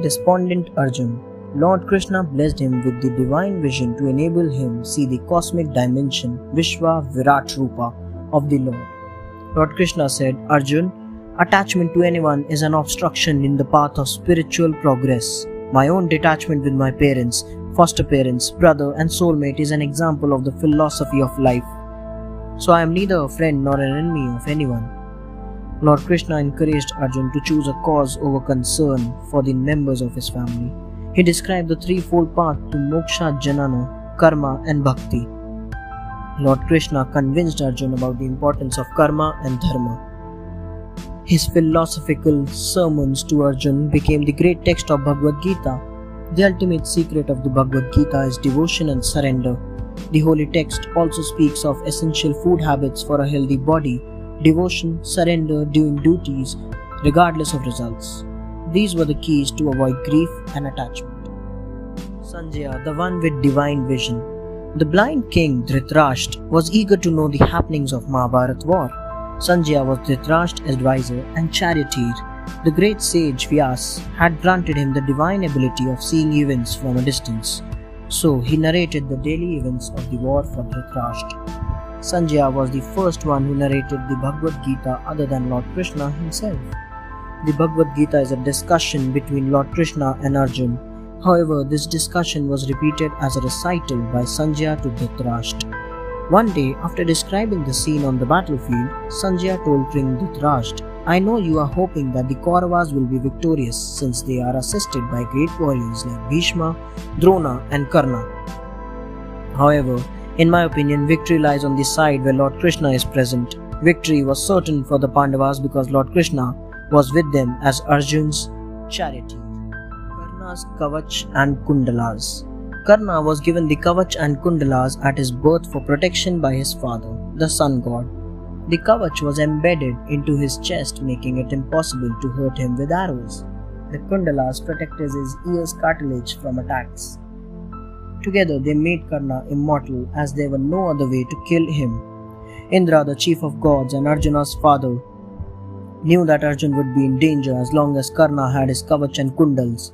despondent Arjun, Lord Krishna blessed him with the divine vision to enable him see the cosmic dimension Vishwa Virat Rupa of the Lord. Lord Krishna said, Arjun, attachment to anyone is an obstruction in the path of spiritual progress. My own detachment with my parents, foster parents, brother, and soulmate is an example of the philosophy of life. So I am neither a friend nor an enemy of anyone. Lord Krishna encouraged Arjun to choose a cause over concern for the members of his family. He described the threefold path to moksha janana, karma, and bhakti. Lord Krishna convinced Arjun about the importance of karma and dharma. His philosophical sermons to Arjun became the great text of Bhagavad Gita. The ultimate secret of the Bhagavad Gita is devotion and surrender. The holy text also speaks of essential food habits for a healthy body devotion, surrender, doing duties, regardless of results. These were the keys to avoid grief and attachment. Sanjaya, the one with divine vision. The blind king Dhritarashtra was eager to know the happenings of Mahabharat war. Sanjaya was Dhritarashtra's advisor and charioteer. The great sage Vyas had granted him the divine ability of seeing events from a distance. So he narrated the daily events of the war for Dhritarashtra. Sanjaya was the first one who narrated the Bhagavad Gita other than Lord Krishna himself. The Bhagavad Gita is a discussion between Lord Krishna and Arjun. However, this discussion was repeated as a recital by Sanjaya to Dhritarashtra. One day, after describing the scene on the battlefield, Sanjaya told King Dhritarashtra, I know you are hoping that the Kauravas will be victorious since they are assisted by great warriors like Bhishma, Drona, and Karna. However, in my opinion, victory lies on the side where Lord Krishna is present. Victory was certain for the Pandavas because Lord Krishna was with them as Arjun's charioteer. Karna's Kavach and Kundalas. Karna was given the Kavach and Kundalas at his birth for protection by his father, the sun god. The Kavach was embedded into his chest, making it impossible to hurt him with arrows. The Kundalas protected his ears cartilage from attacks. Together they made Karna immortal as there were no other way to kill him. Indra, the chief of gods and Arjuna's father, knew that Arjun would be in danger as long as Karna had his kavach and kundals.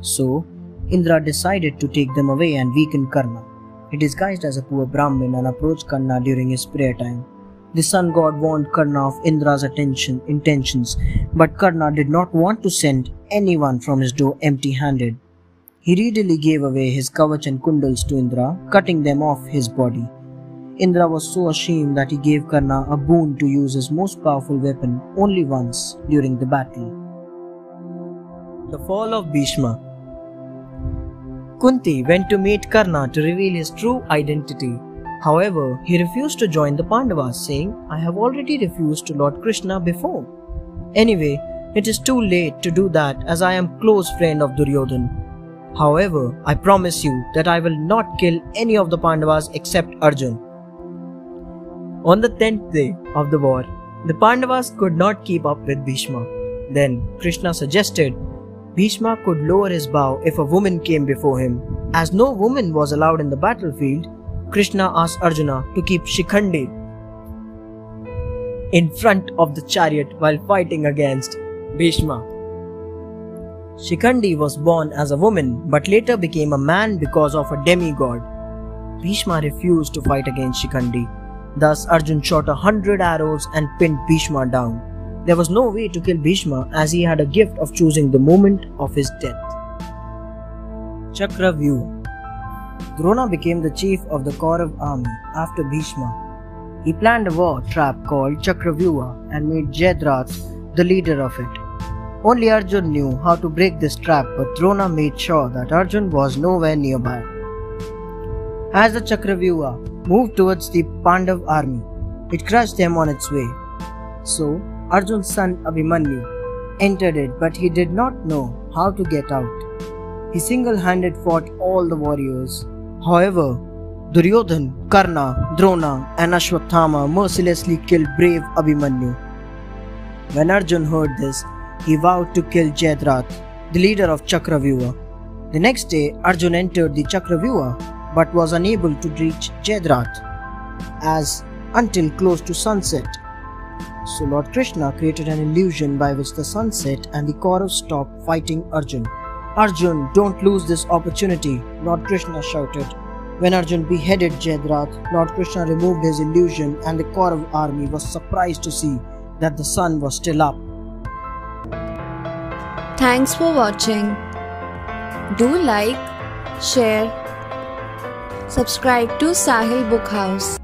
So, Indra decided to take them away and weaken Karna. He disguised as a poor Brahmin and approached Karna during his prayer time. The sun god warned Karna of Indra's attention, intentions, but Karna did not want to send anyone from his door empty handed. He readily gave away his kavach and kundals to Indra, cutting them off his body. Indra was so ashamed that he gave Karna a boon to use his most powerful weapon only once during the battle. The fall of Bhishma Kunti went to meet Karna to reveal his true identity. However, he refused to join the Pandavas, saying, I have already refused to Lord Krishna before. Anyway, it is too late to do that as I am close friend of Duryodhan. However, I promise you that I will not kill any of the Pandavas except Arjun. On the tenth day of the war, the Pandavas could not keep up with Bhishma. Then Krishna suggested Bhishma could lower his bow if a woman came before him. As no woman was allowed in the battlefield, Krishna asked Arjuna to keep Shikhandi in front of the chariot while fighting against Bhishma. Shikhandi was born as a woman but later became a man because of a demigod. Bhishma refused to fight against Shikhandi. Thus, Arjun shot a hundred arrows and pinned Bhishma down. There was no way to kill Bhishma as he had a gift of choosing the moment of his death. Chakravyuha Drona became the chief of the Kaurav army after Bhishma. He planned a war trap called Chakravyuha and made Jayadrath the leader of it. Only Arjun knew how to break this trap, but Drona made sure that Arjun was nowhere nearby. As the Chakravyuha moved towards the Pandav army, it crushed them on its way. So, Arjun's son Abhimanyu entered it, but he did not know how to get out. He single handed fought all the warriors. However, Duryodhan, Karna, Drona, and Ashwatthama mercilessly killed brave Abhimanyu. When Arjun heard this, he vowed to kill Jayadrath, the leader of Chakravyuha. The next day, Arjun entered the Chakravyuha but was unable to reach Jayadrath as until close to sunset. So Lord Krishna created an illusion by which the sun set and the Kauravas stopped fighting Arjun. Arjun, don't lose this opportunity, Lord Krishna shouted. When Arjun beheaded Jayadrath, Lord Krishna removed his illusion and the Kaurav army was surprised to see that the sun was still up. Thanks for watching. Do like, share, subscribe to Sahil Book House.